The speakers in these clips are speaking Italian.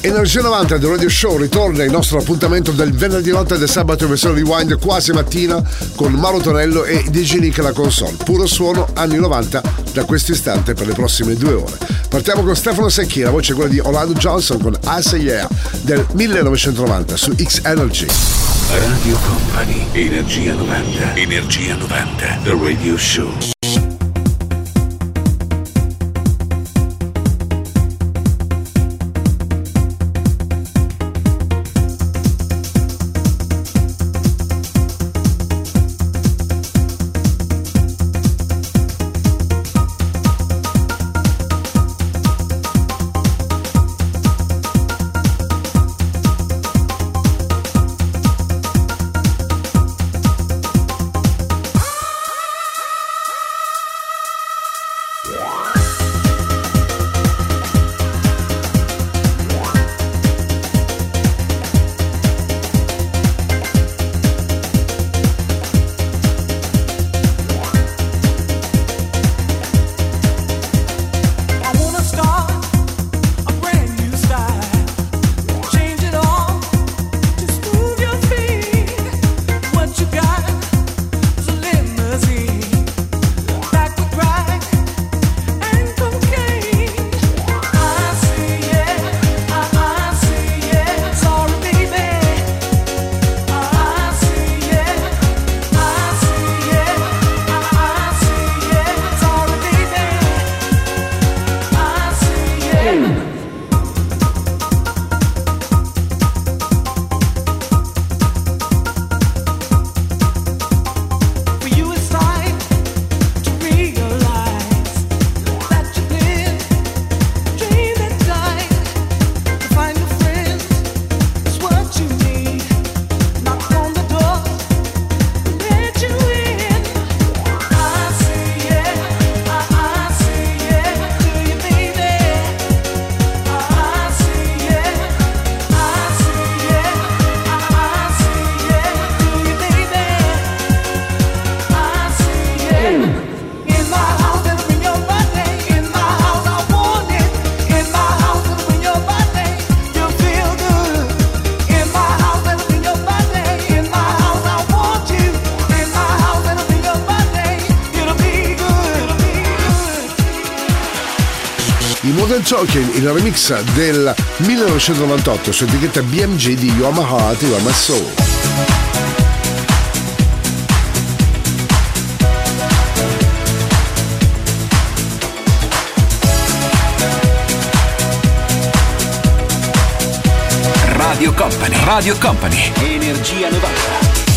Energia 90 del Radio Show ritorna il nostro appuntamento del venerdì notte del sabato in versione rewind quasi mattina con Mauro Tonello e DJ Nick alla console. Puro suono anni 90 da questo istante per le prossime due ore. Partiamo con Stefano Secchi, la voce è quella di Orlando Johnson con I Say Yeah del 1990 su X Energy. Radio Company. Energia 90. Energia 90. The Radio Show. Talking, il remix del 1998 su etichetta BMG di You Are My Heart, You Are My Soul. Radio Company, Radio Company, Energia 90.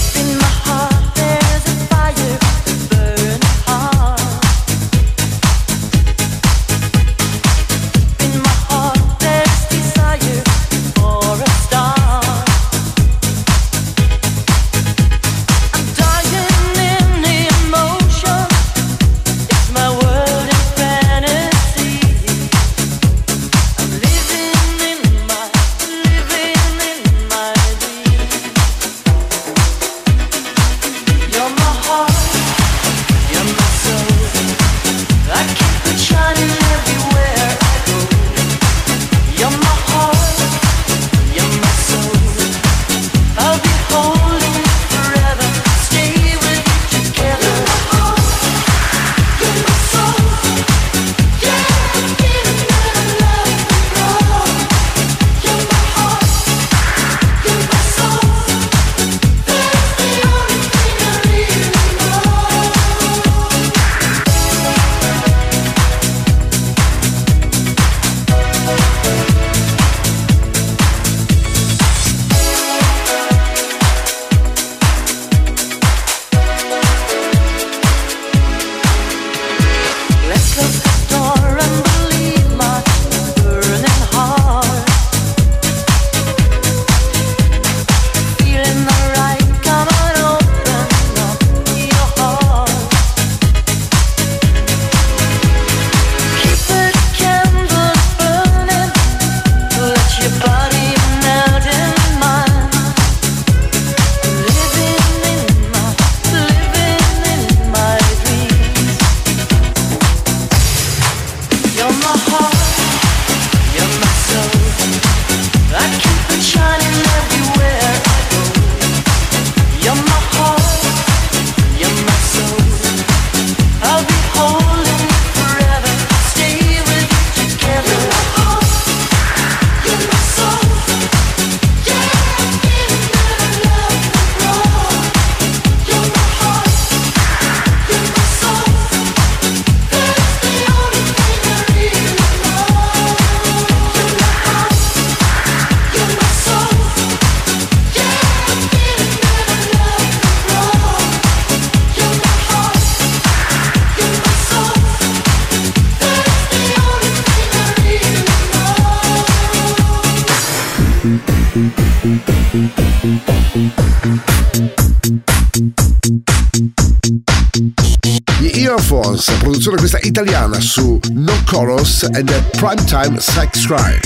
and the primetime sex crime.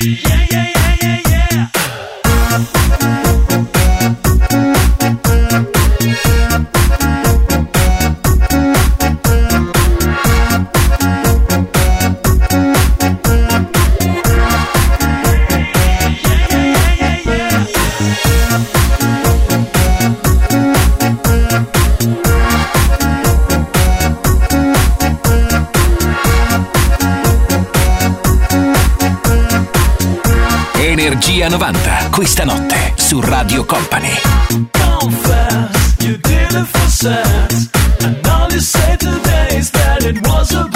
Yeah, yeah. 90, questa notte su Radio Company. Confess, you did it for sex. And all you say today is that it was a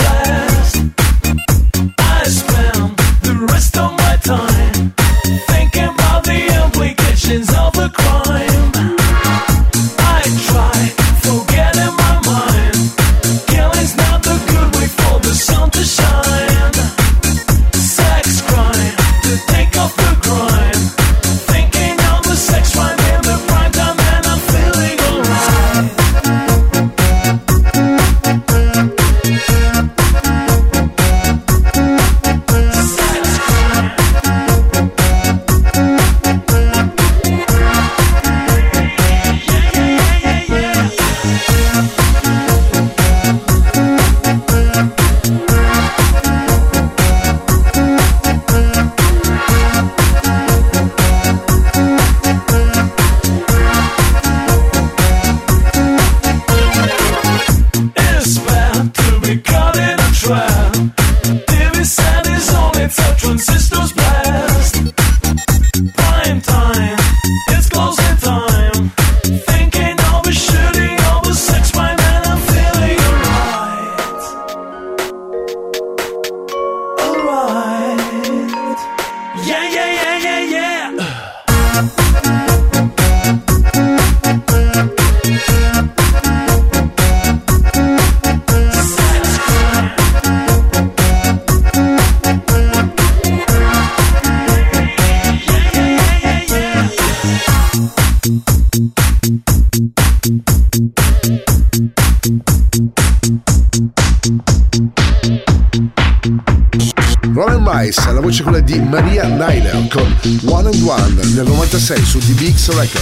Selector.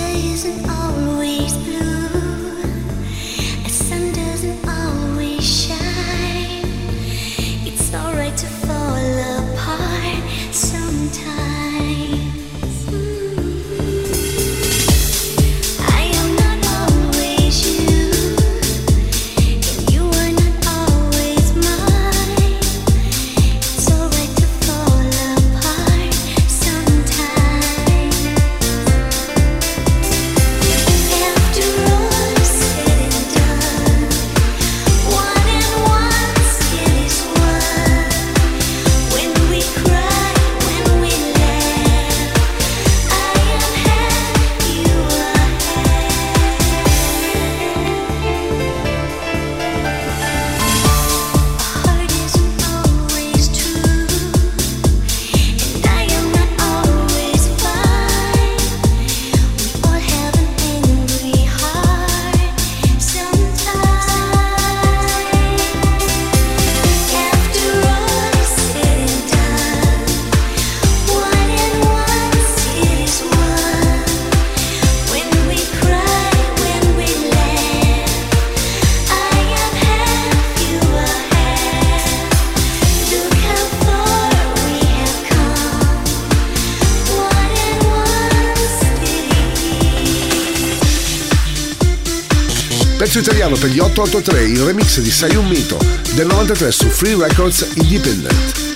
italiano per gli 883, il remix di Sei un mito del 93 su Free Records Independent.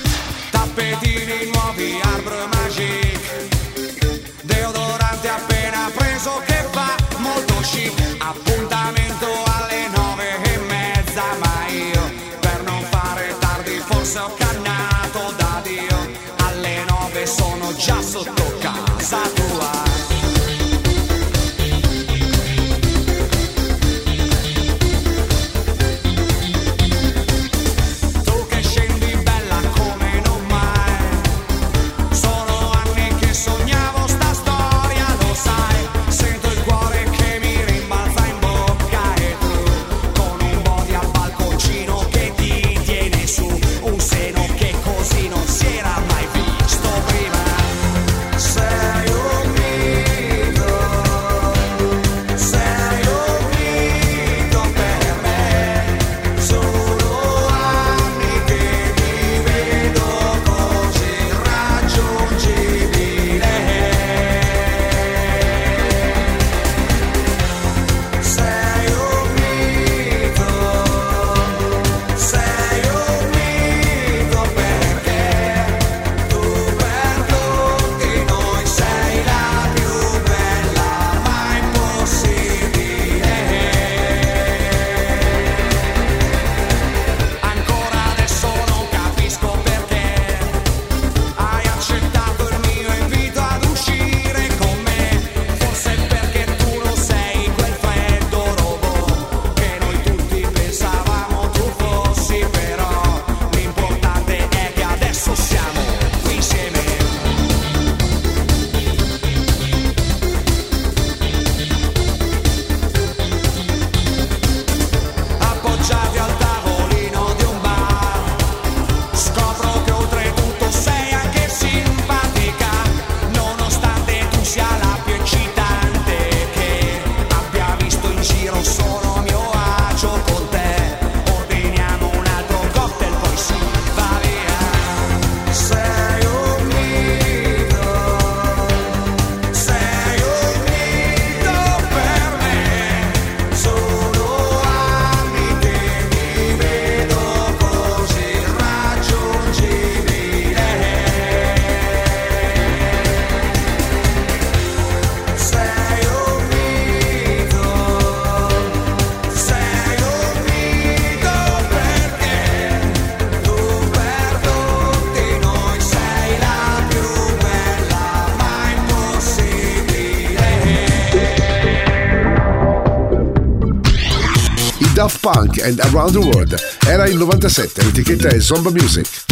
and Around the World. Era il 97, l'etichetta è Zomba Music.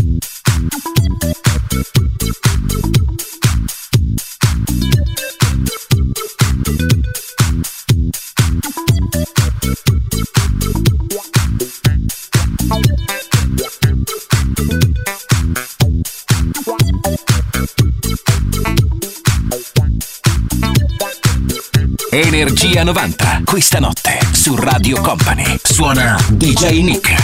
Energia 90, questa notte su Radio Company. Suona DJ Nick.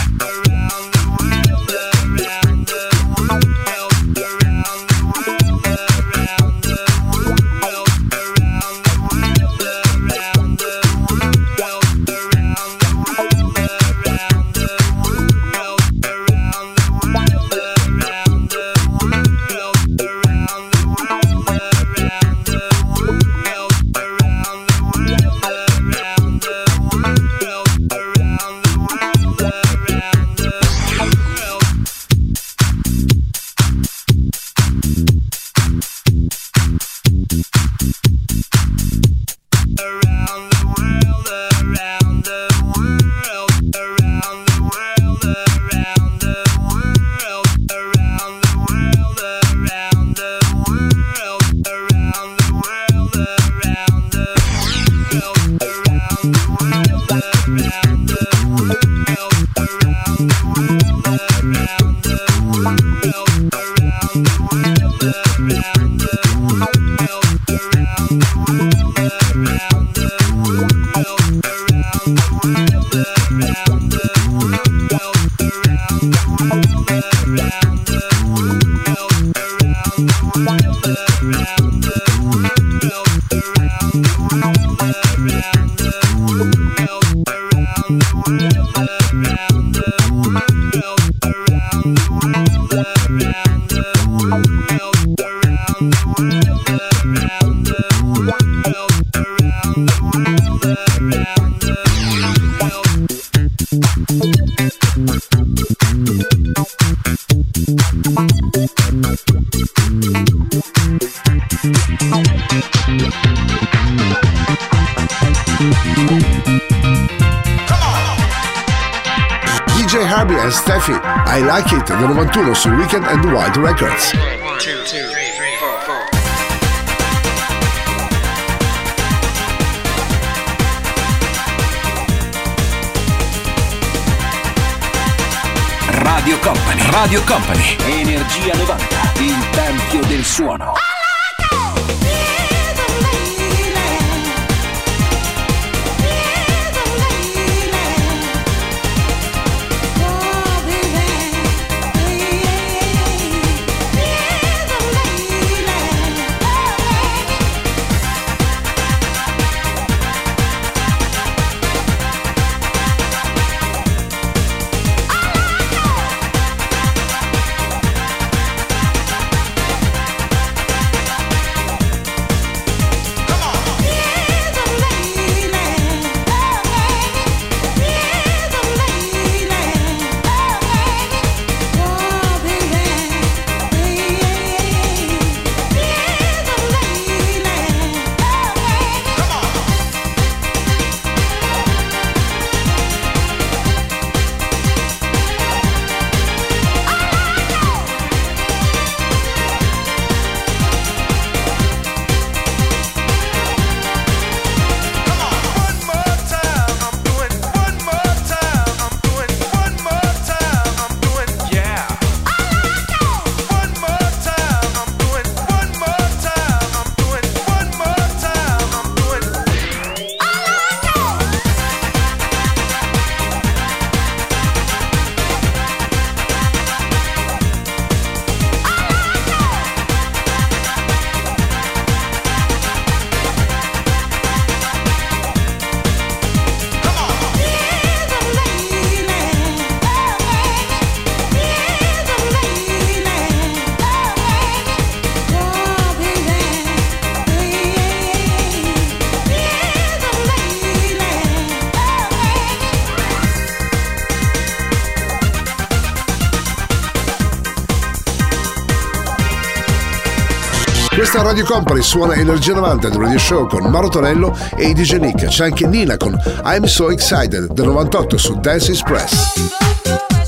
21 su Weekend and Wild Records. Radio Company, Radio Company, Energia 90, il tempio del suono. a Radio Company suona Energia 90 del Radio Show con Maro Tonello e i DJ Nick. C'è anche Nina con I'm So Excited del 98 su Dance Express.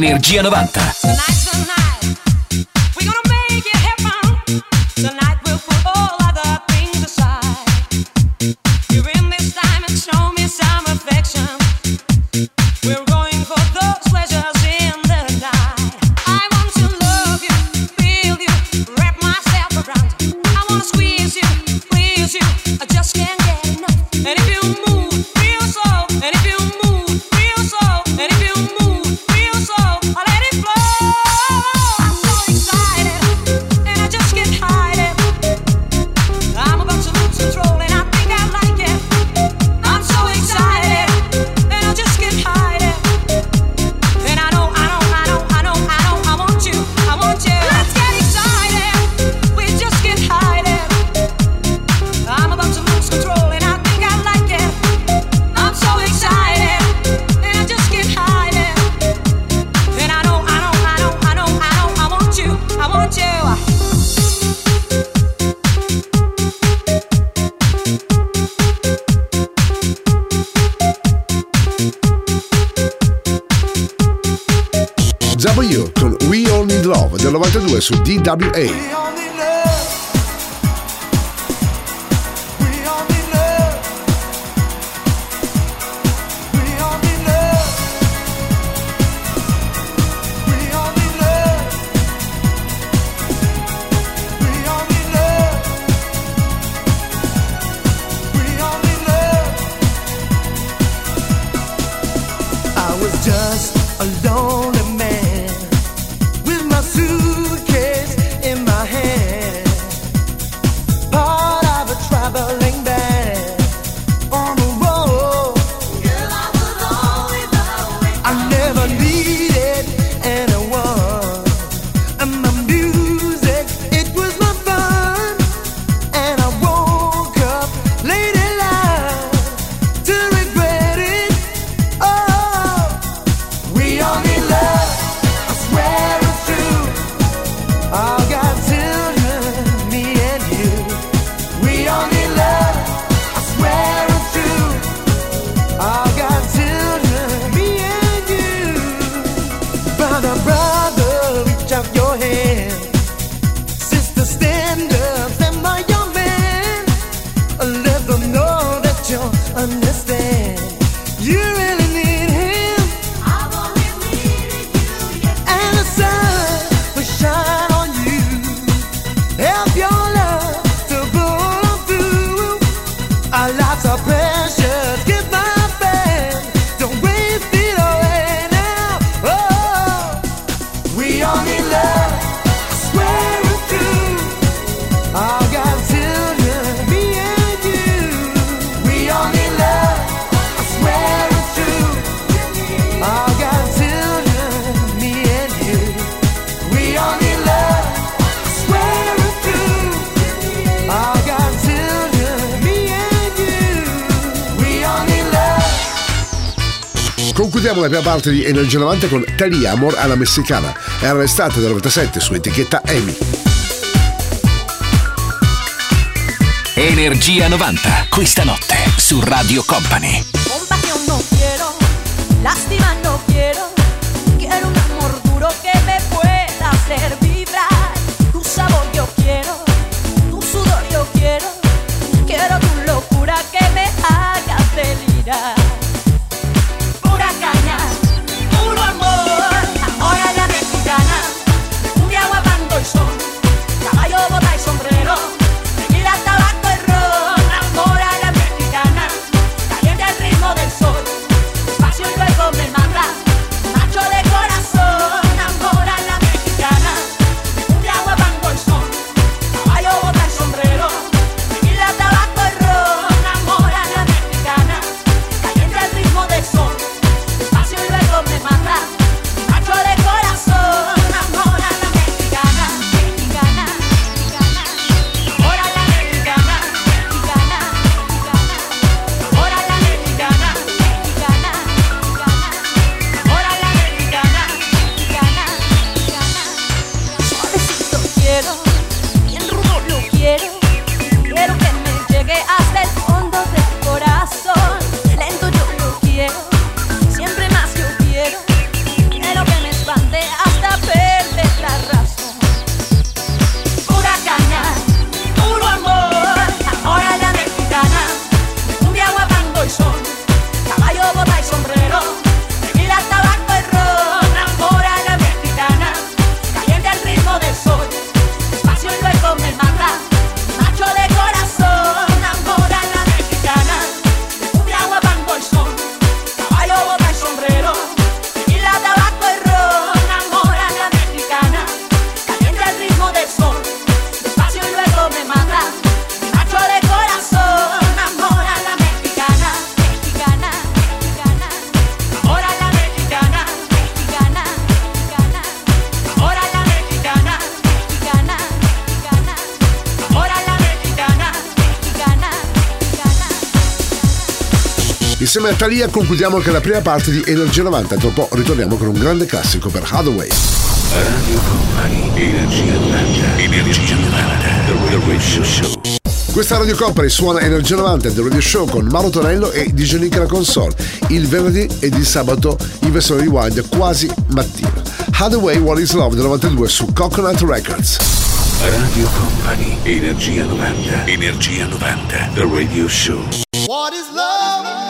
Energia 90. parte di Energia 90 con Teddy Amor alla messicana. È arrestata dal 97 su etichetta EMI. Energia 90, questa notte su Radio Company. Insieme a Talia concludiamo anche la prima parte di Energia 90. dopo ritorniamo con un grande classico per Hathaway. Radio Company, Energia 90, Energia 90, The Radio Show. Questa Radio Company suona Energia 90 The Radio Show con Mauro Tonello e DJ Nick la console il venerdì ed il sabato in versione rewind quasi mattina. Hathaway What is Love del 92 su Coconut Records. Radio Company Energia 90 Energia 90 The Radio Show What is Love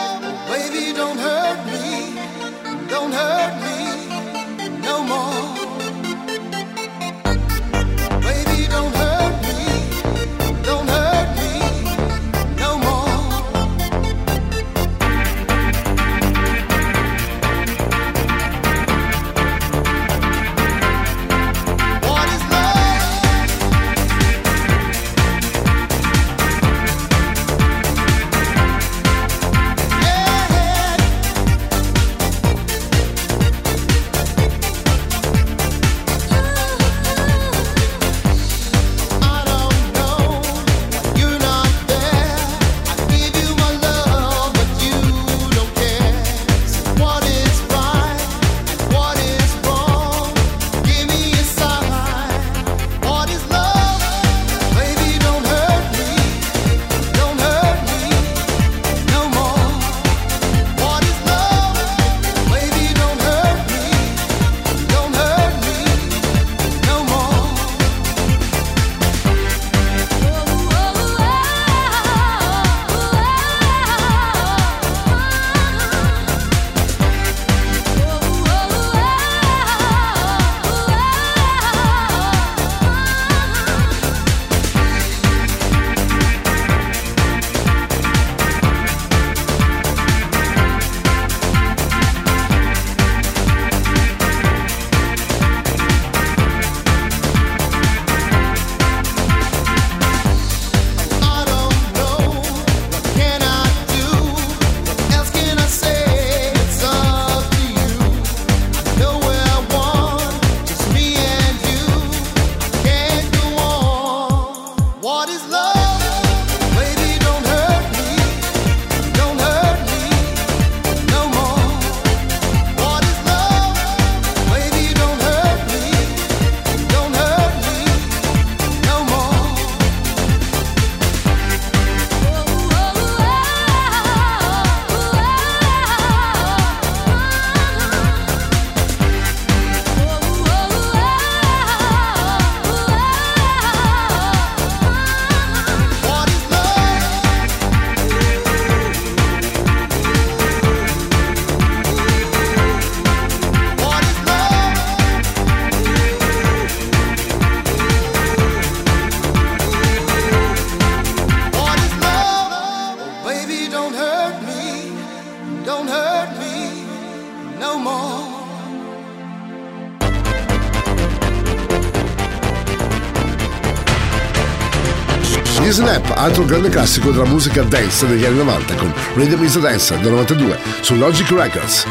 altro grande classico della musica dance degli anni 90 con Rhythm is a Dance del 92 su Logic Records.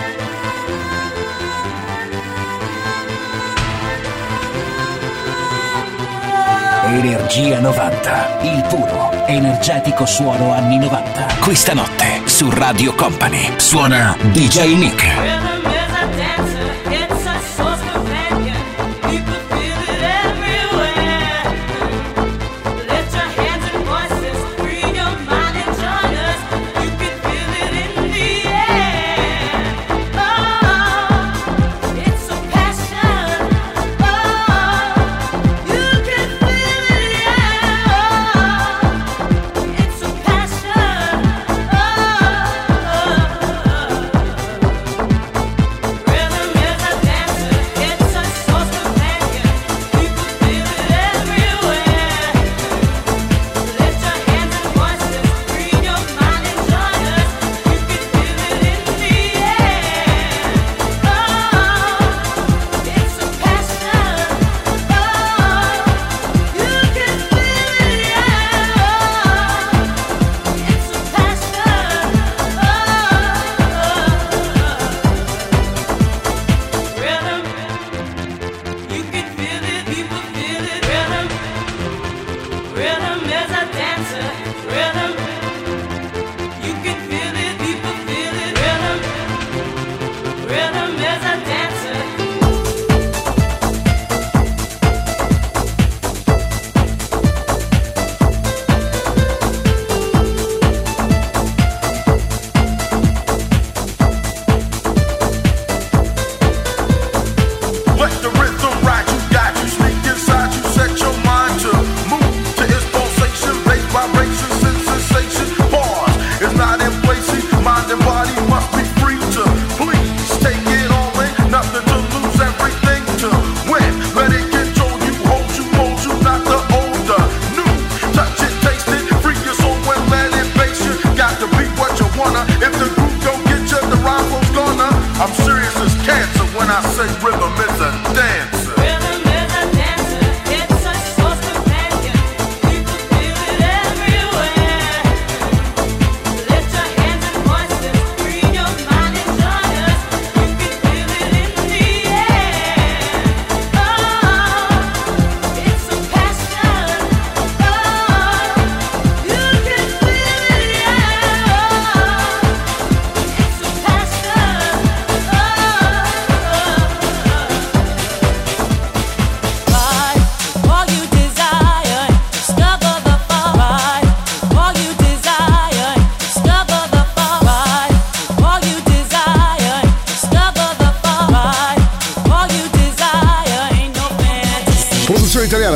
Energia 90, il puro, energetico suono anni 90. Questa notte su Radio Company suona DJ Nick.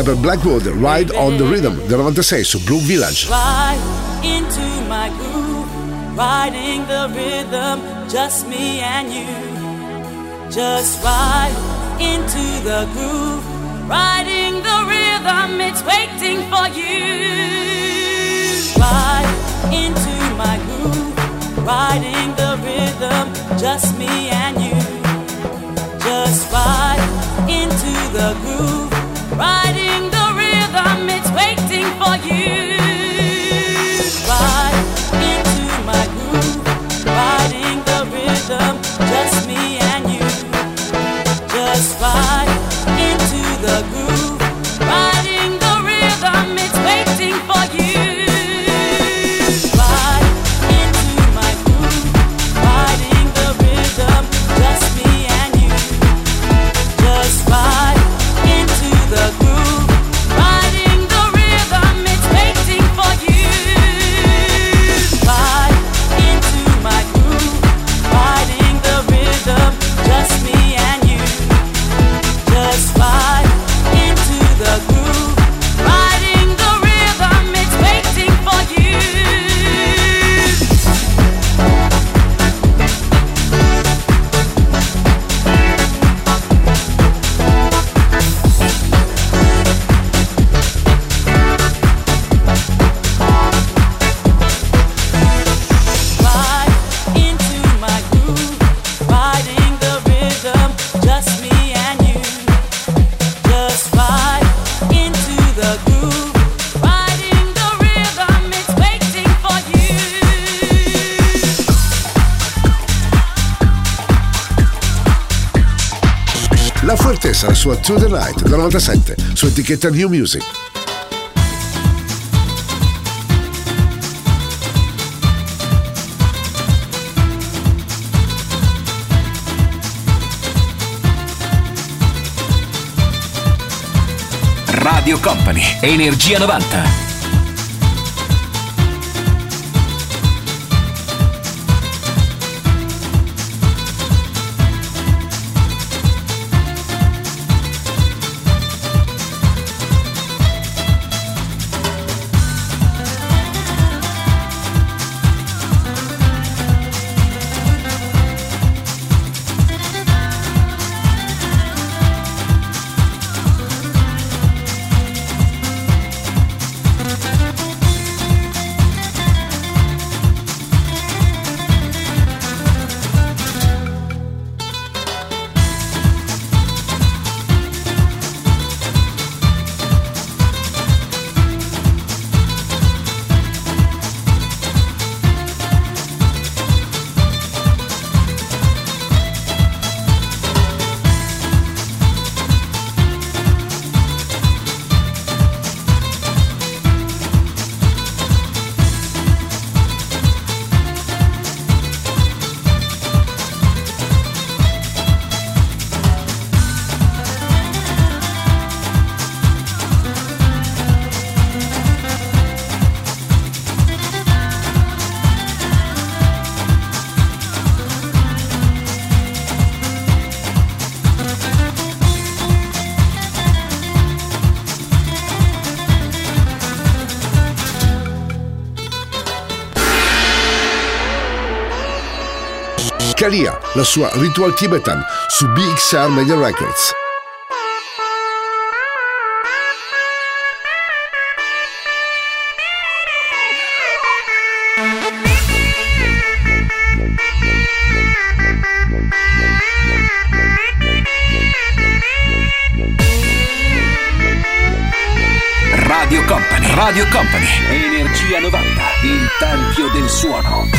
Weber Blackwood, Ride on the Rhythm del 96 su Blue Village. riding the rhythm, just me and you. Just ride into the groove, riding the rhythm, it's waiting for you. Ride into my groove, riding the rhythm, just me and you. Just ride into the groove. Riding the rhythm, it's waiting for you. Ride into my groove, riding the rhythm, just me and you. Just ride into the. Sua To The Night del 97 su etichetta New Music. Radio Company, Energia 90. La sua Ritual Tibetan su BXR Media Records. Radio Company, Radio Company, Energia 90, il tempio del suono.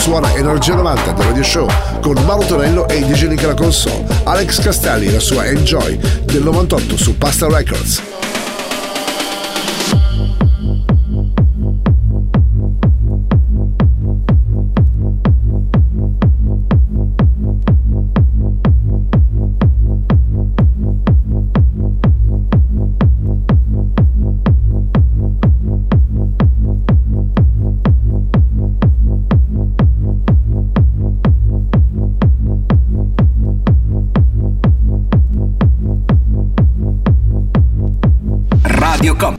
Suona Energia 90 del Radio Show con Mauro Tonello e DJ Nick alla console. Alex Castelli, la sua Enjoy del 98 su Pasta Records.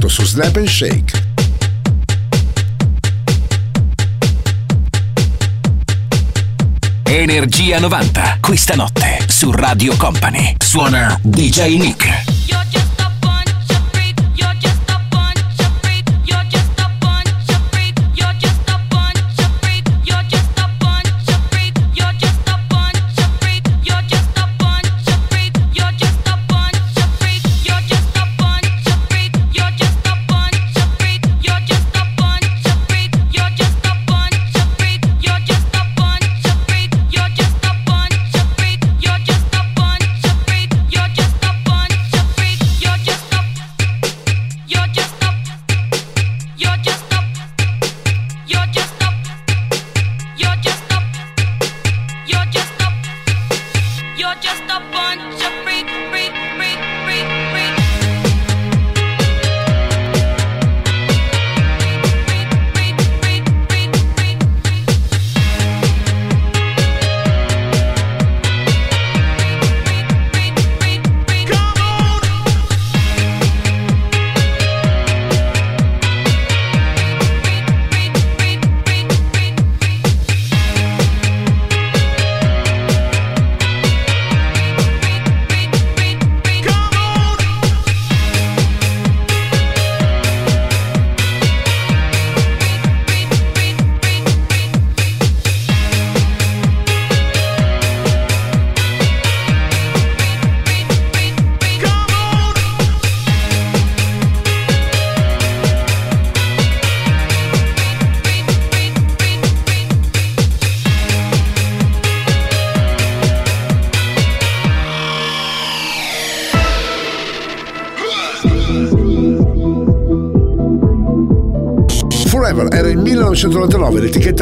pubblicato su Snap and Shake. Energia 90, questa notte su Radio Company. Suona DJ Nick.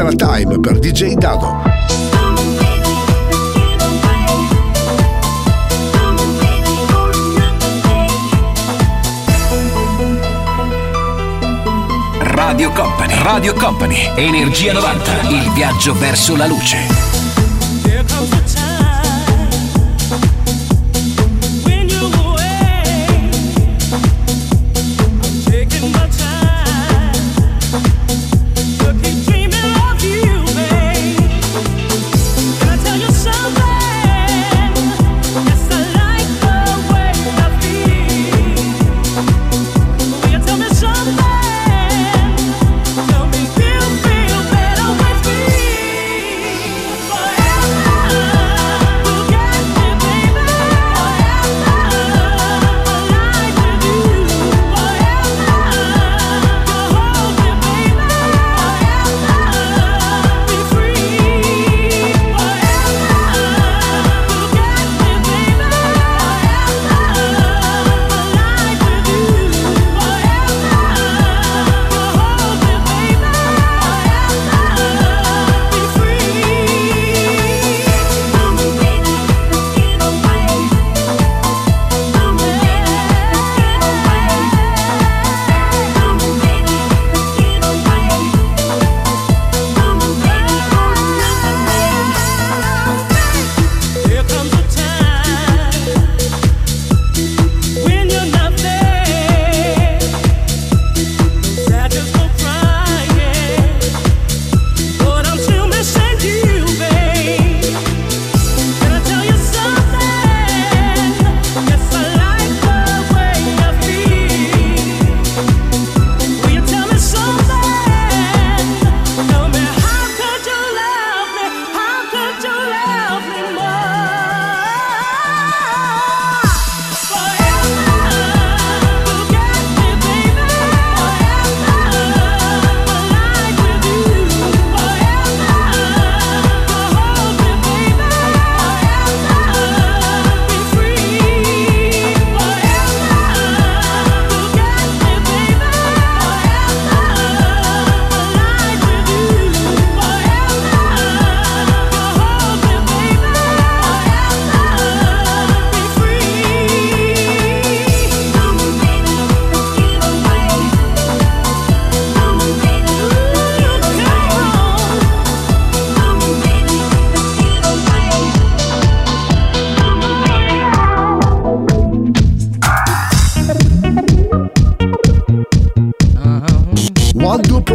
la Time per DJ Dado. Radio Company, Radio Company, Energia 90, il viaggio verso la luce.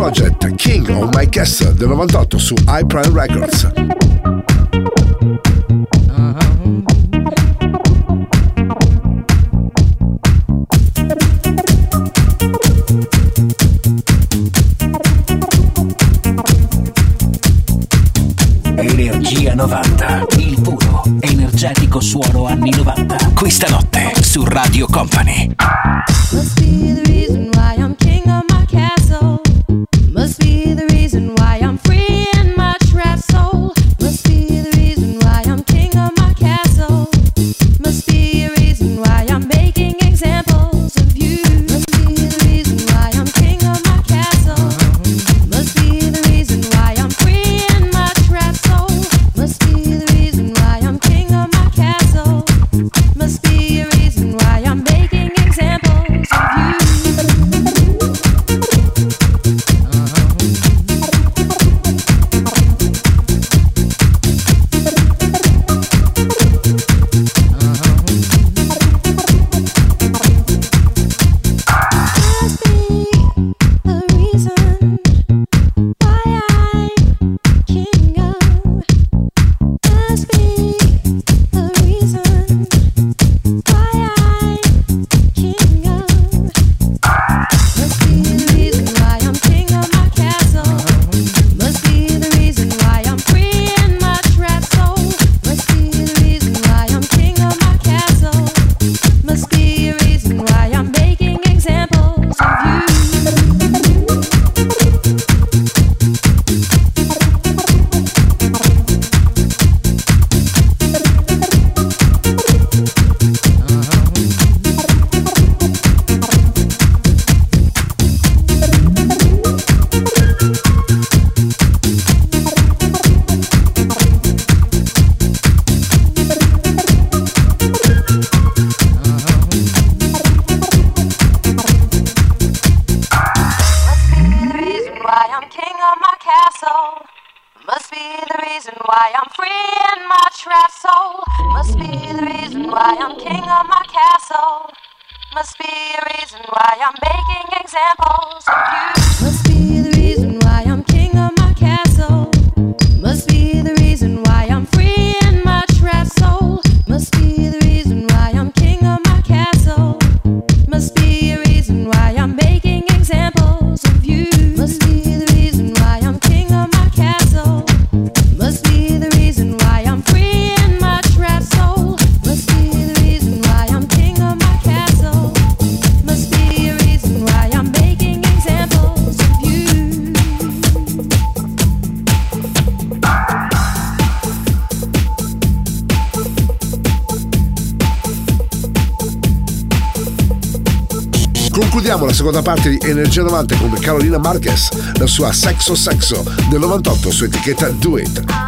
Project King of My Castle del 98 su iPrime Records. seconda parte di Energia 90 con Carolina Marquez, la sua Sexo Sexo del 98 su etichetta Do It.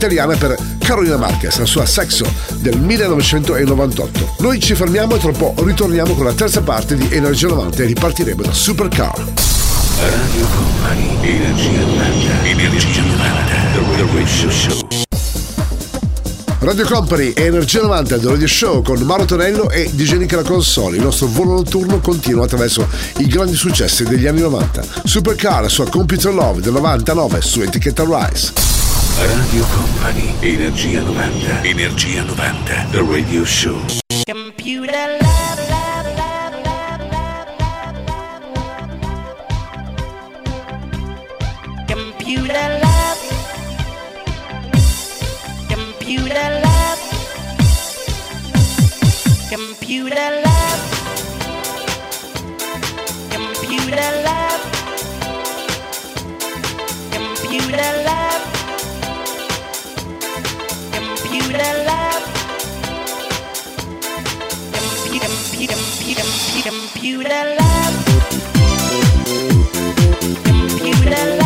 Italiana per Carolina Marquez, la sua Sexo del 1998. Noi ci fermiamo e tra un po' ritorniamo con la terza parte di Energia 90 e ripartiremo da Supercar. Radio Company, Energia 90, Energia 90, The Radio Show. Radio Company e Energia 90 del Radio Show con Mauro Tonello e DJ Nick alla console. Il nostro volo notturno continua attraverso i grandi successi degli anni 90. Supercar, la sua Computer Love del 99 su etichetta Rise. Radio Company, Energia 90, Energia 90, The Radio Show. Computer love. lab, lab, lab, lab, lab, lab. Computer love, Computer love, Computer love, Computer lab. Computer lab. Computer love. Computer love.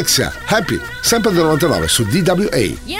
Alexia, Happy, sempre del 99 su DWA. You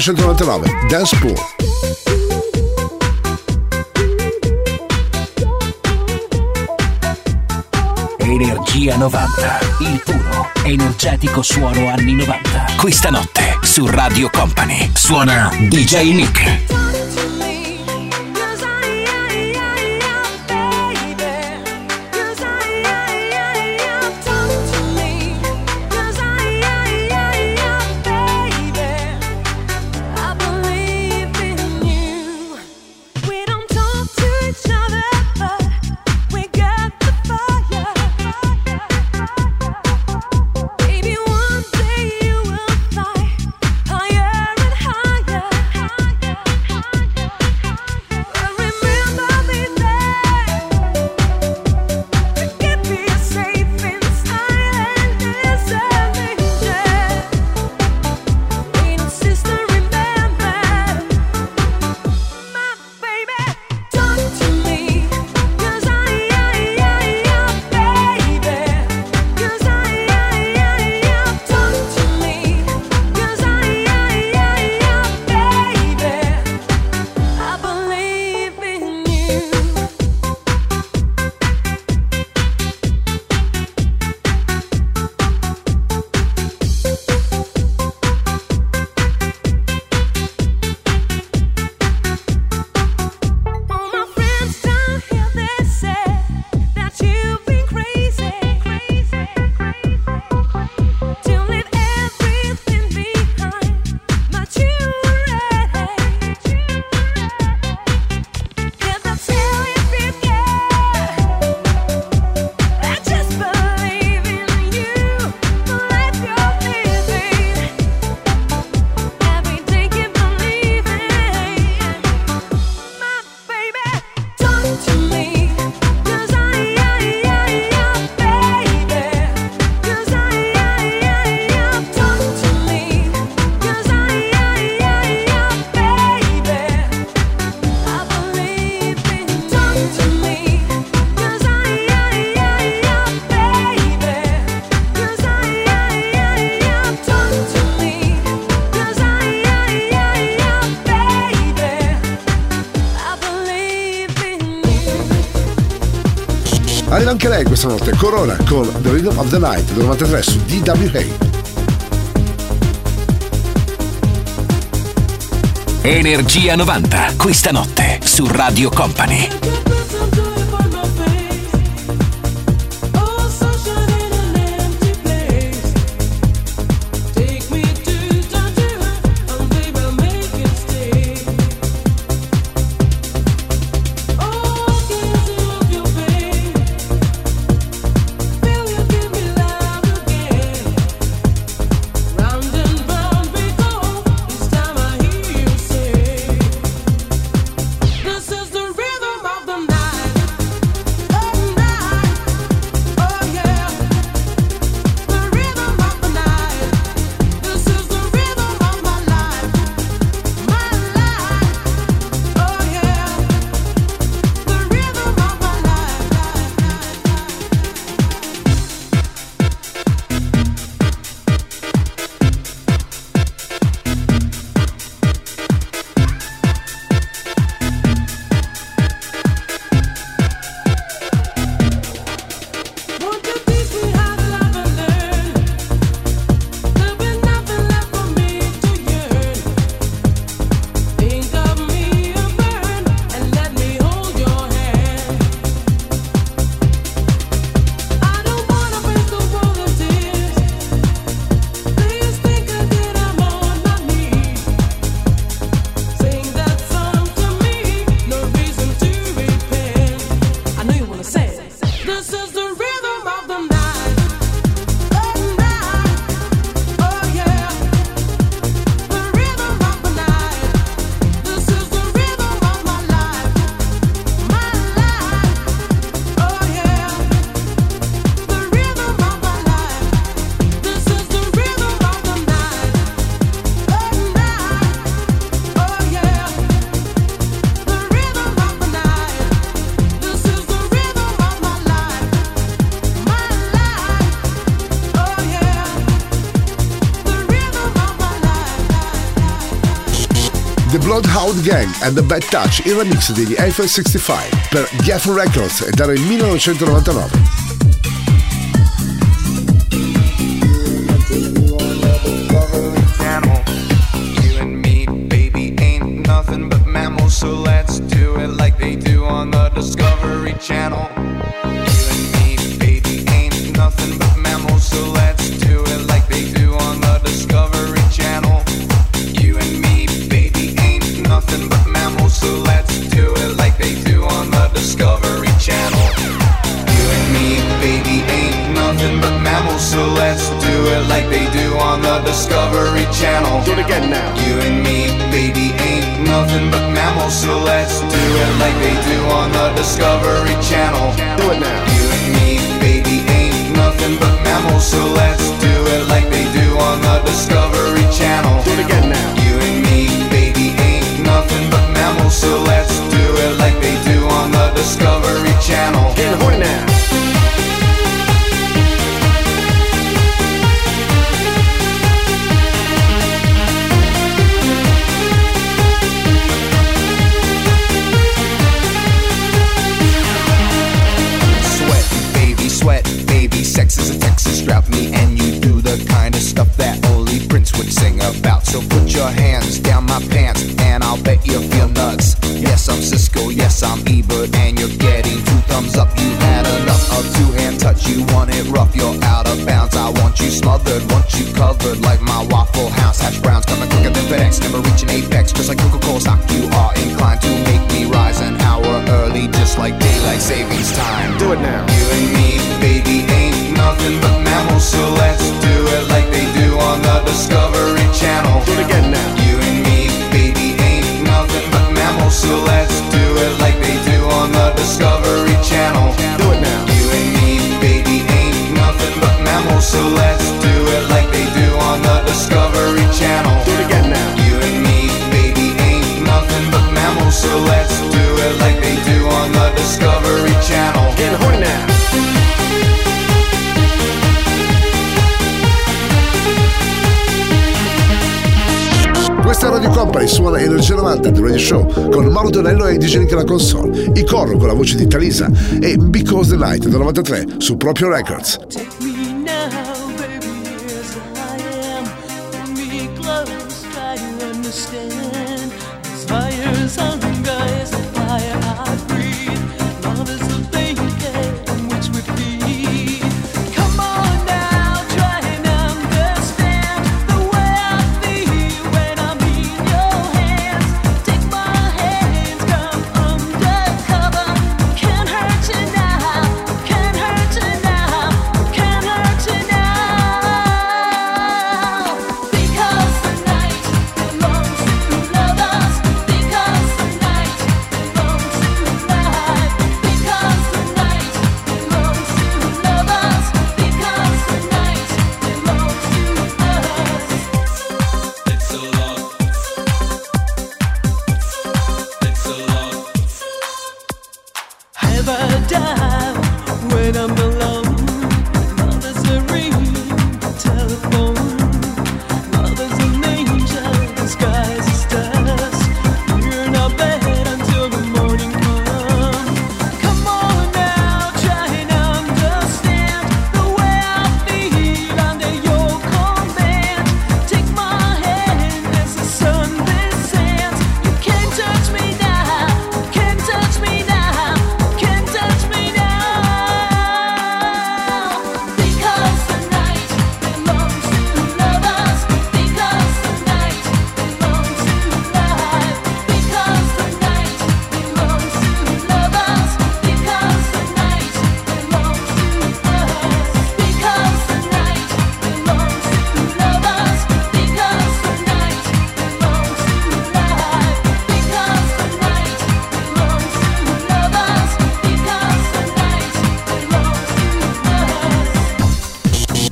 1999, Dance Pool. Energia 90, il puro, energetico suono anni 90. Questa notte su Radio Company suona DJ Nick. Questa notte, Corona con The Rhythm of the Night del 93 su DWA. Energia 90, questa notte su Radio Company. Gang and the Bad Touch in remix degli Eiffel 65 per Geffen Records e dal 1999. scopre e suona Energia 90 The Radio Show con Mauro Tonello e DJ Link alla console, i corro con la voce di Talisa e Because the Night del 93 su proprio Records.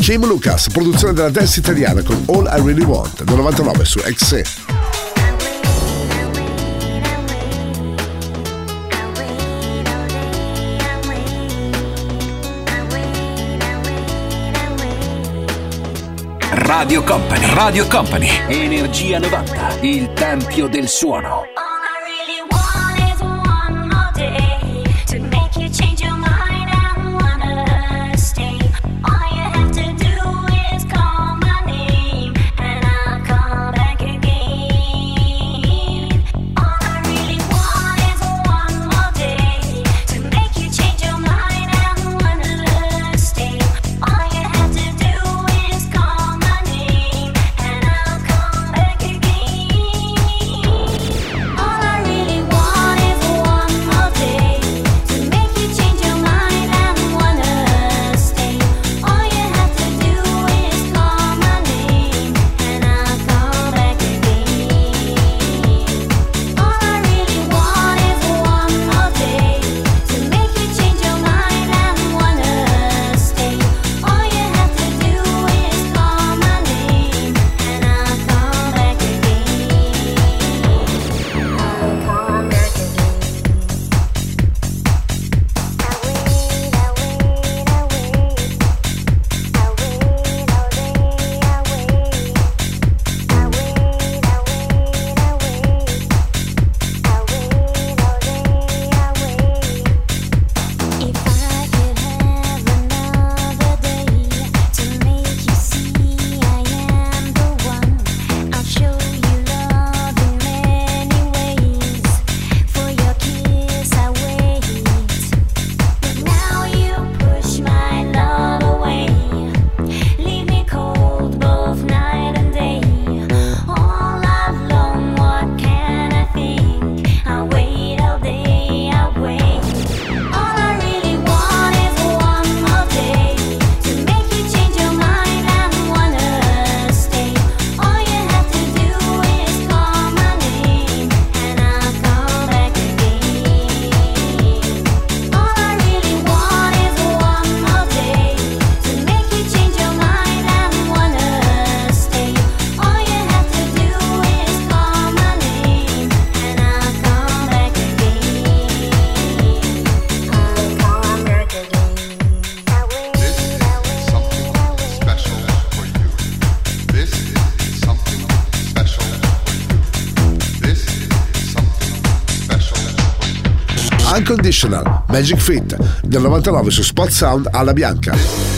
Jim Lucas, produzione della dance italiana con All I Really Want del 99 su XE. Radio Company, Radio Company, Energia 90, il tempio del suono. Professional, Magic Fit, del 99 su Spot Sound alla Bianca.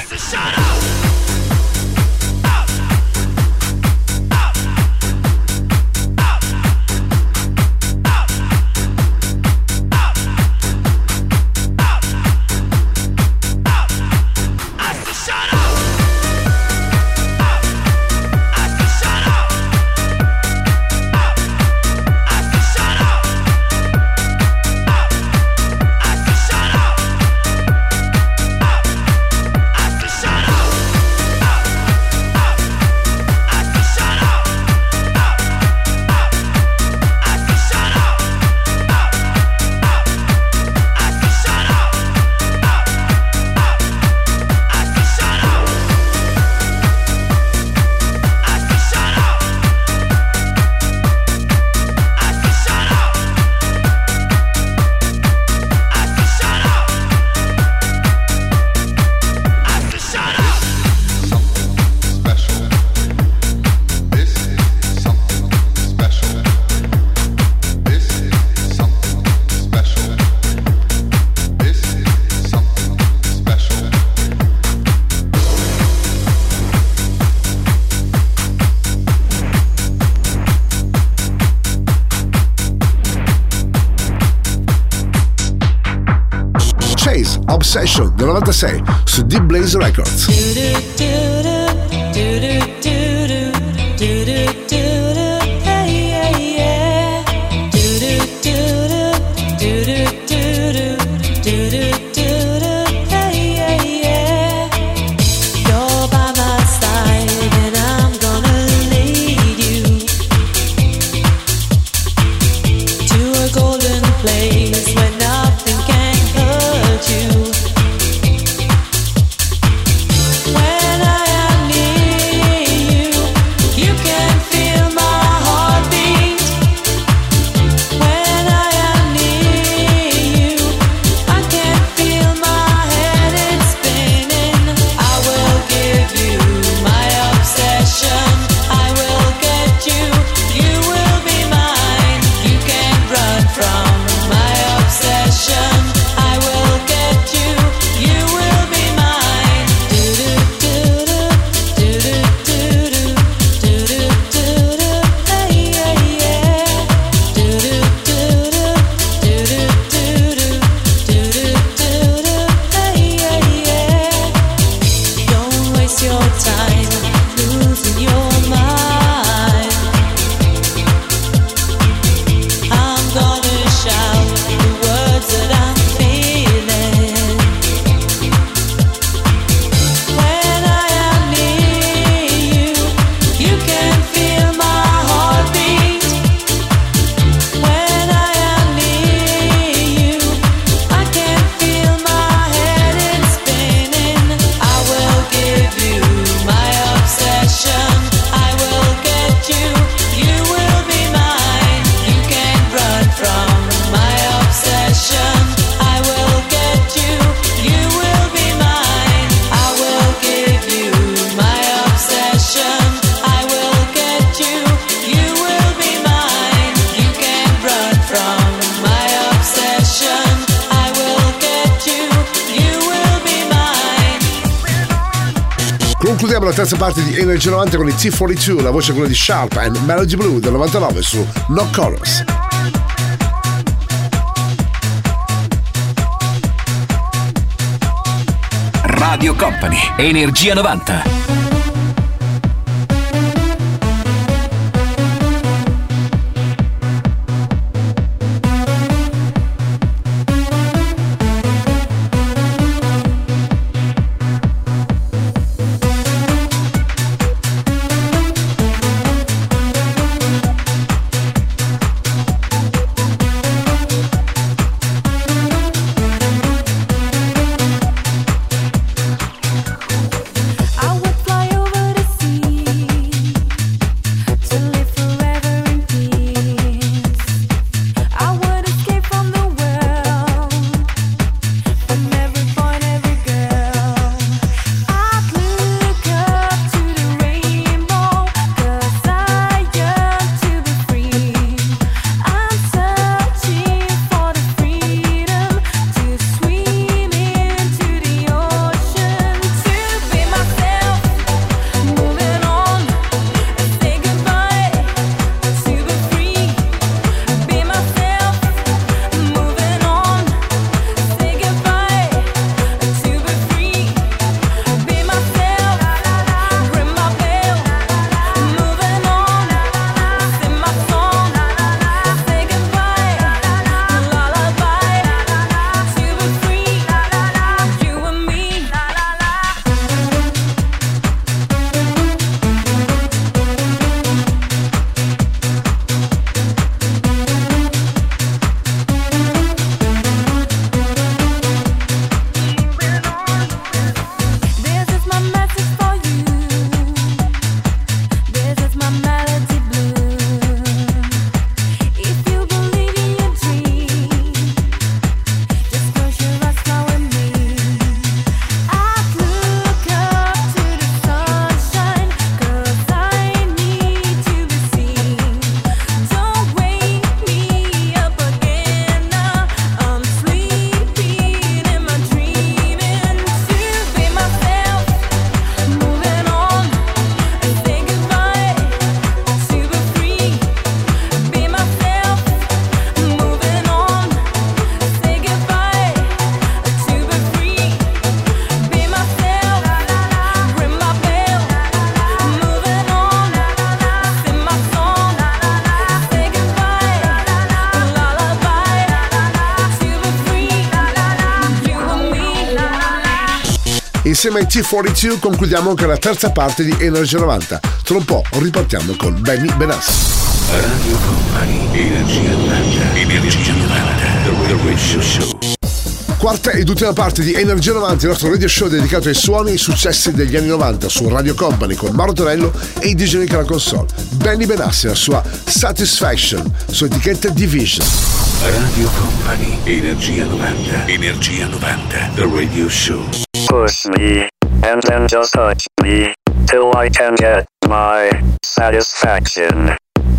96 su Deep Blaze Records. terza parte di Energy 90 con i T42, la voce quella di Sharp and Melody Blue del 99 su No Colors. Radio Company, Energia 90. Insieme ai T42 concludiamo anche la terza parte di Energia 90. Tra un po' ripartiamo con Benny Benassi. Radio Company, Energia 90, Energia 90, The Radio Show. Quarta ed ultima parte di Energia 90, il nostro radio show dedicato ai suoni e ai successi degli anni 90 su Radio Company con Mauro Tonello e i DJ Nick alla console. Benny Benassi, la sua Satisfaction, su etichetta Division. Radio Company, Energia 90, Energia 90, The Radio Show. Push me, and then just touch me, till I can get my satisfaction.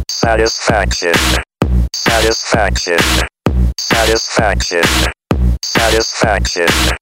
Satisfaction. Satisfaction. Satisfaction. Satisfaction.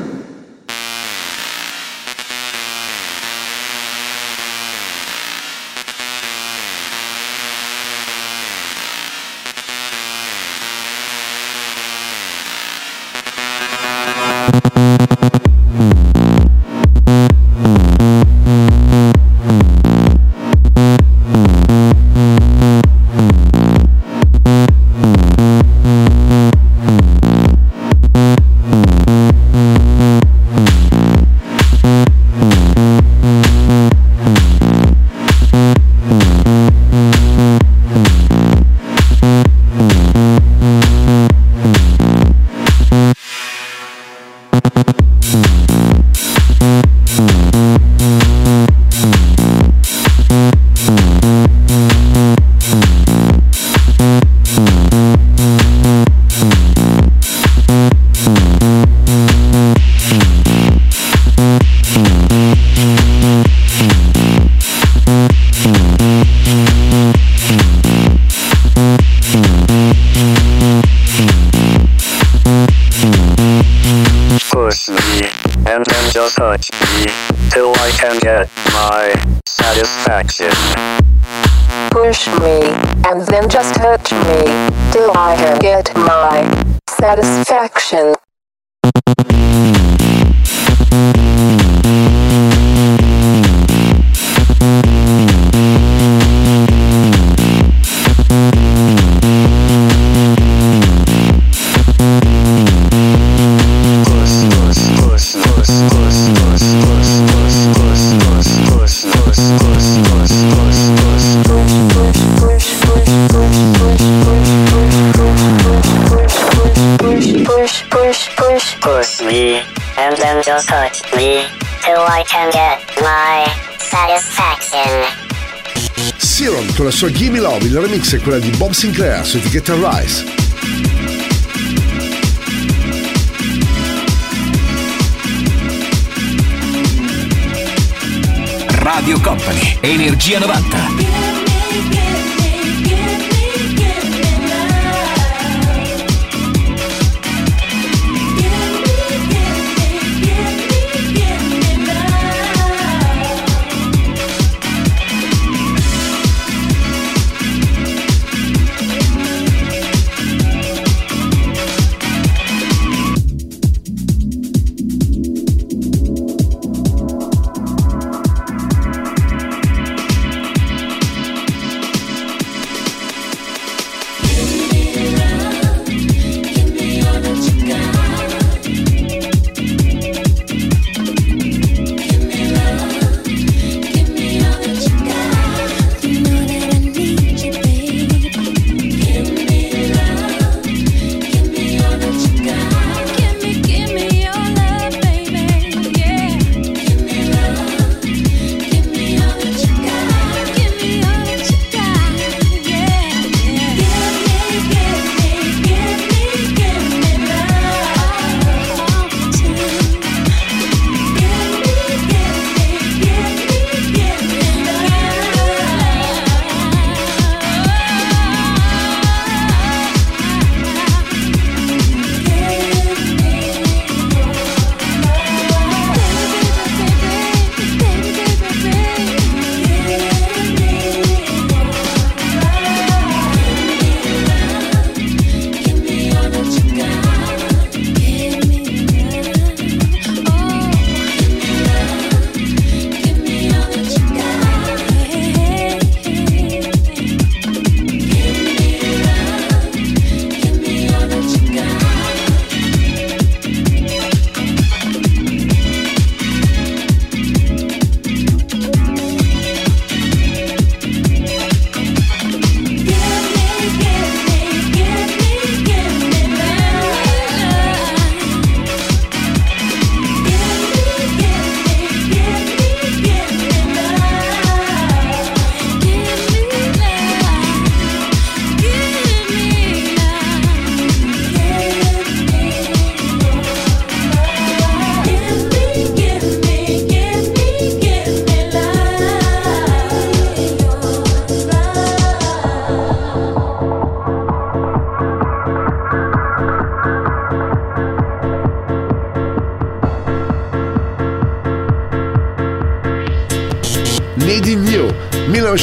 Remix è quella di Bob Sinclair su etichetta Rise. Radio Company, Energia 90.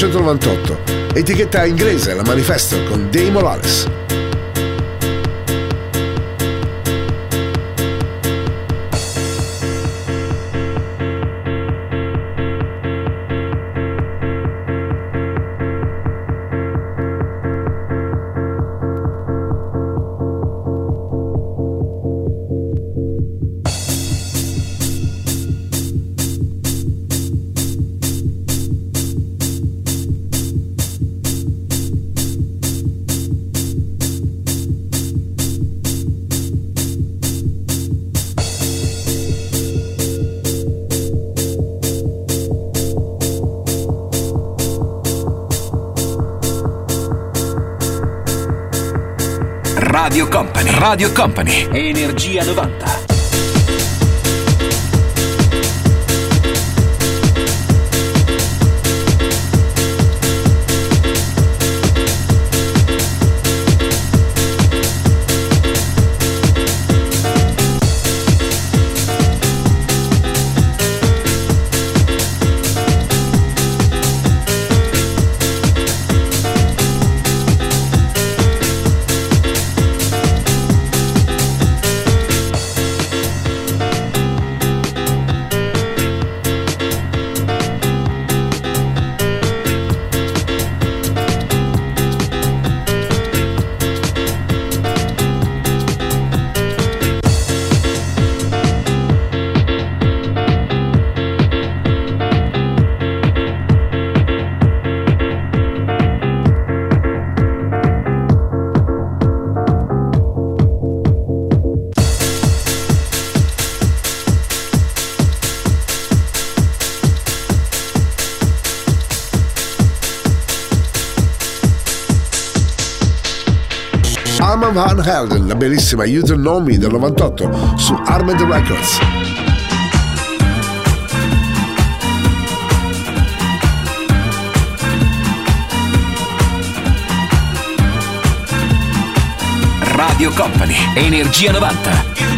1998, etichetta inglese la manifesto con Dave Morales. Radio Company. Radio Company. Energia 90. Van Helden, la bellissima You Nomi del 98 su Armed Records. Radio Company, Energia 90.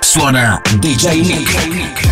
Suona DJ Nick.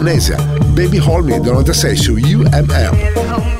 Amnesia, Baby Hold Me durante a session UMM.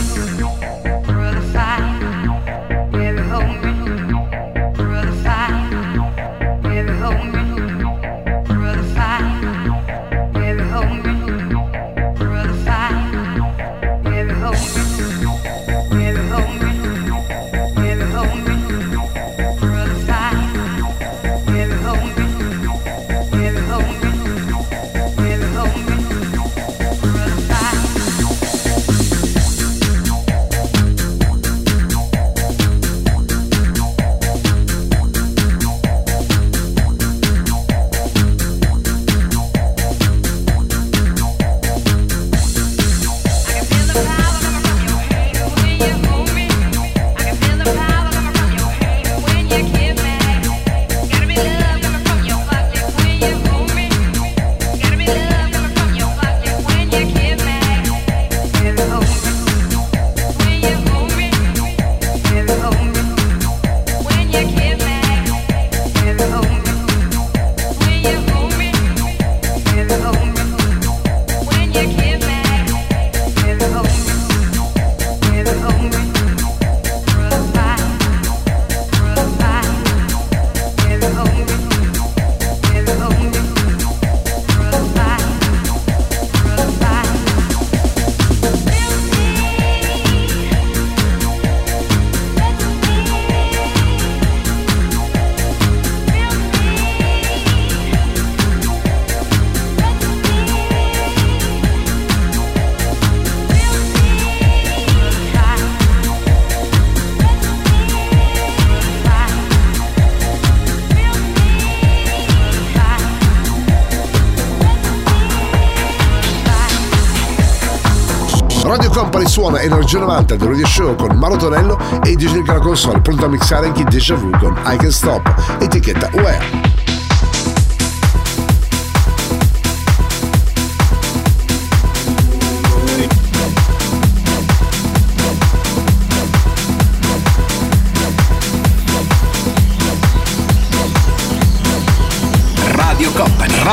Company suona Energia 90 del Radio Show con Maro Tonello e DJ Nick alla console, pronto a mixare anche Deja Vu con I Can Stop, etichetta UE.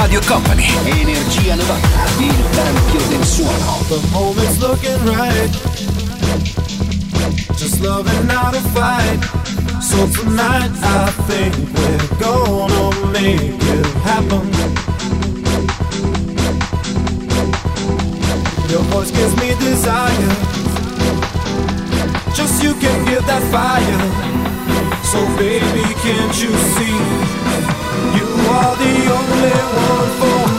Radio Company, Energia 90, il tempio del suono. The moment's looking right. Just loving not a fight. So tonight I think we're gonna make it happen. Your voice gives me desire. Just you can give that fire. So baby, can't you see? You are the only one for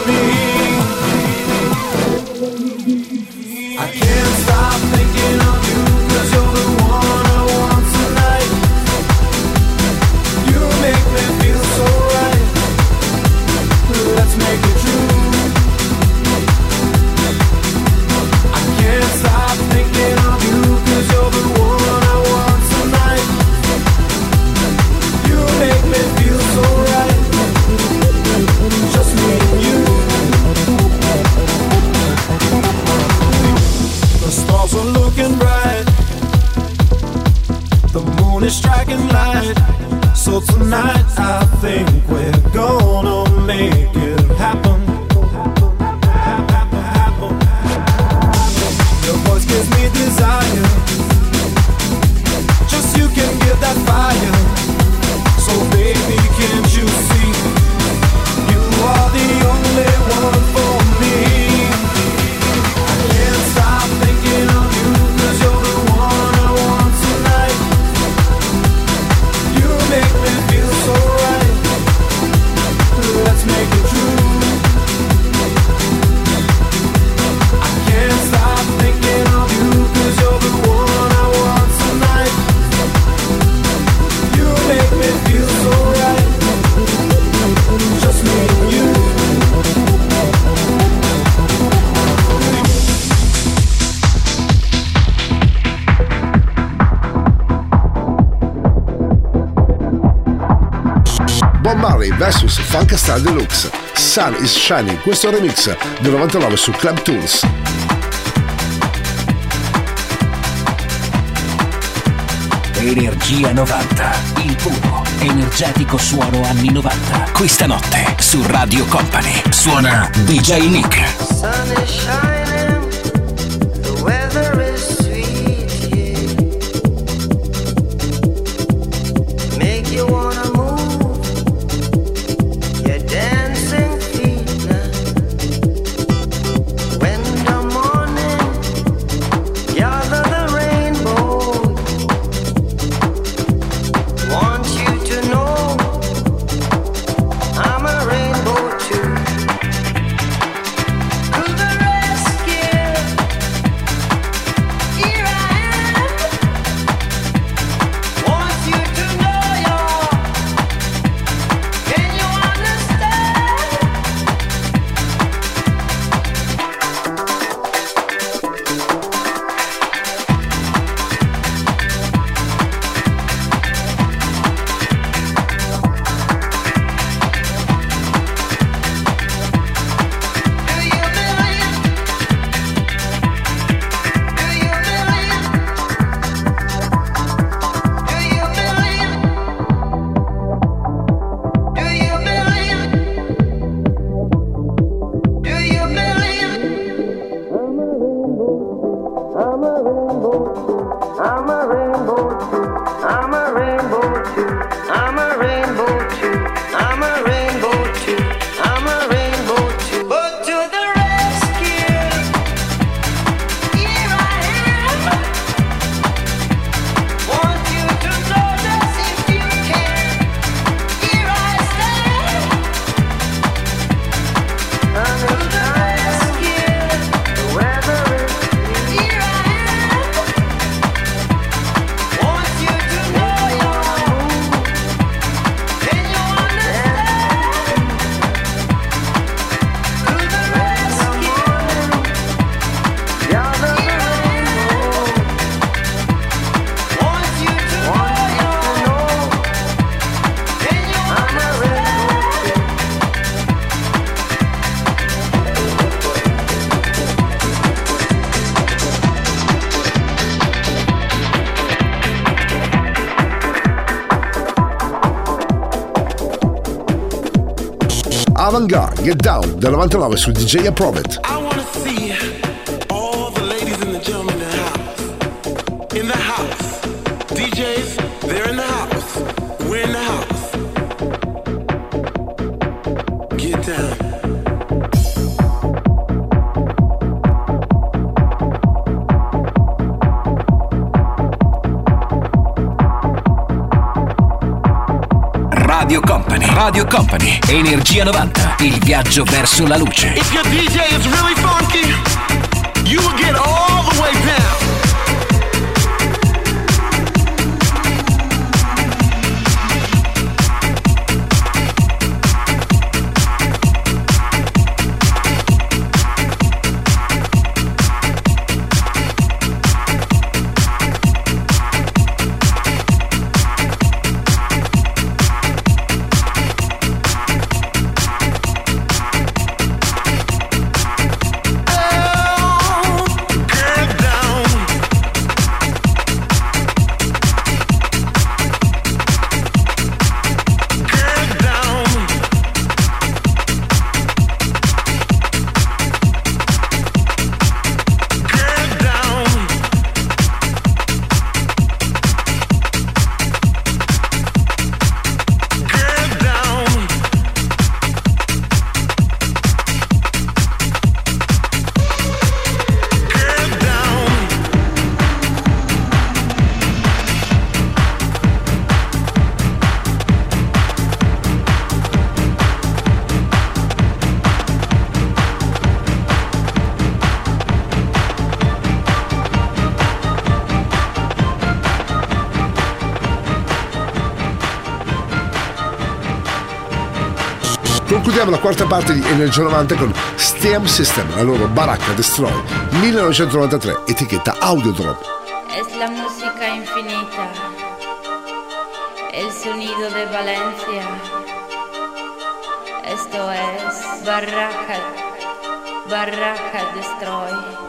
Star Deluxe. Sun is Shining, questo è un remix del 99 su Club Tools. Energia 90, il puro, energetico suono anni 90. Questa notte su Radio Company suona DJ Nick. sun is shining, Avantgarde, Get Down del 99 su DJ Approve Radio Company, Energia 90, il viaggio verso la luce. If your DJ is really funky, you will get all the way down. Concludiamo la quarta parte di Energia 90 con STEM System, la loro Baracca Destroy 1993, etichetta Audiodrop. Es la música infinita, el sonido de Valencia. Esto es Barraca, Barraca Destroy.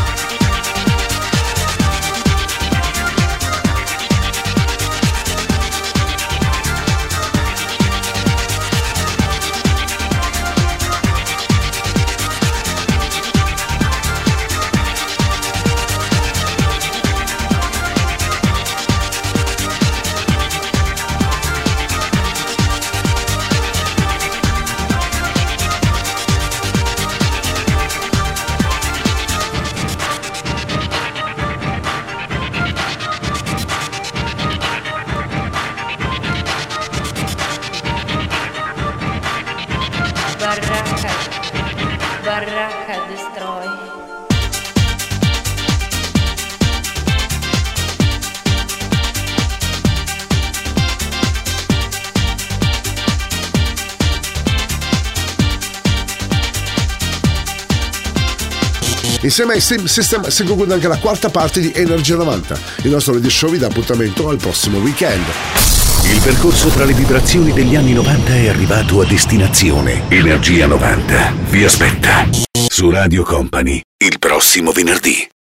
Insieme ai Steam System si conclude anche la quarta parte di Energia 90. Il nostro radio show vi dà appuntamento al prossimo weekend. Il percorso tra le vibrazioni degli anni 90 è arrivato a destinazione. Energia 90 vi aspetta su Radio Company il prossimo venerdì.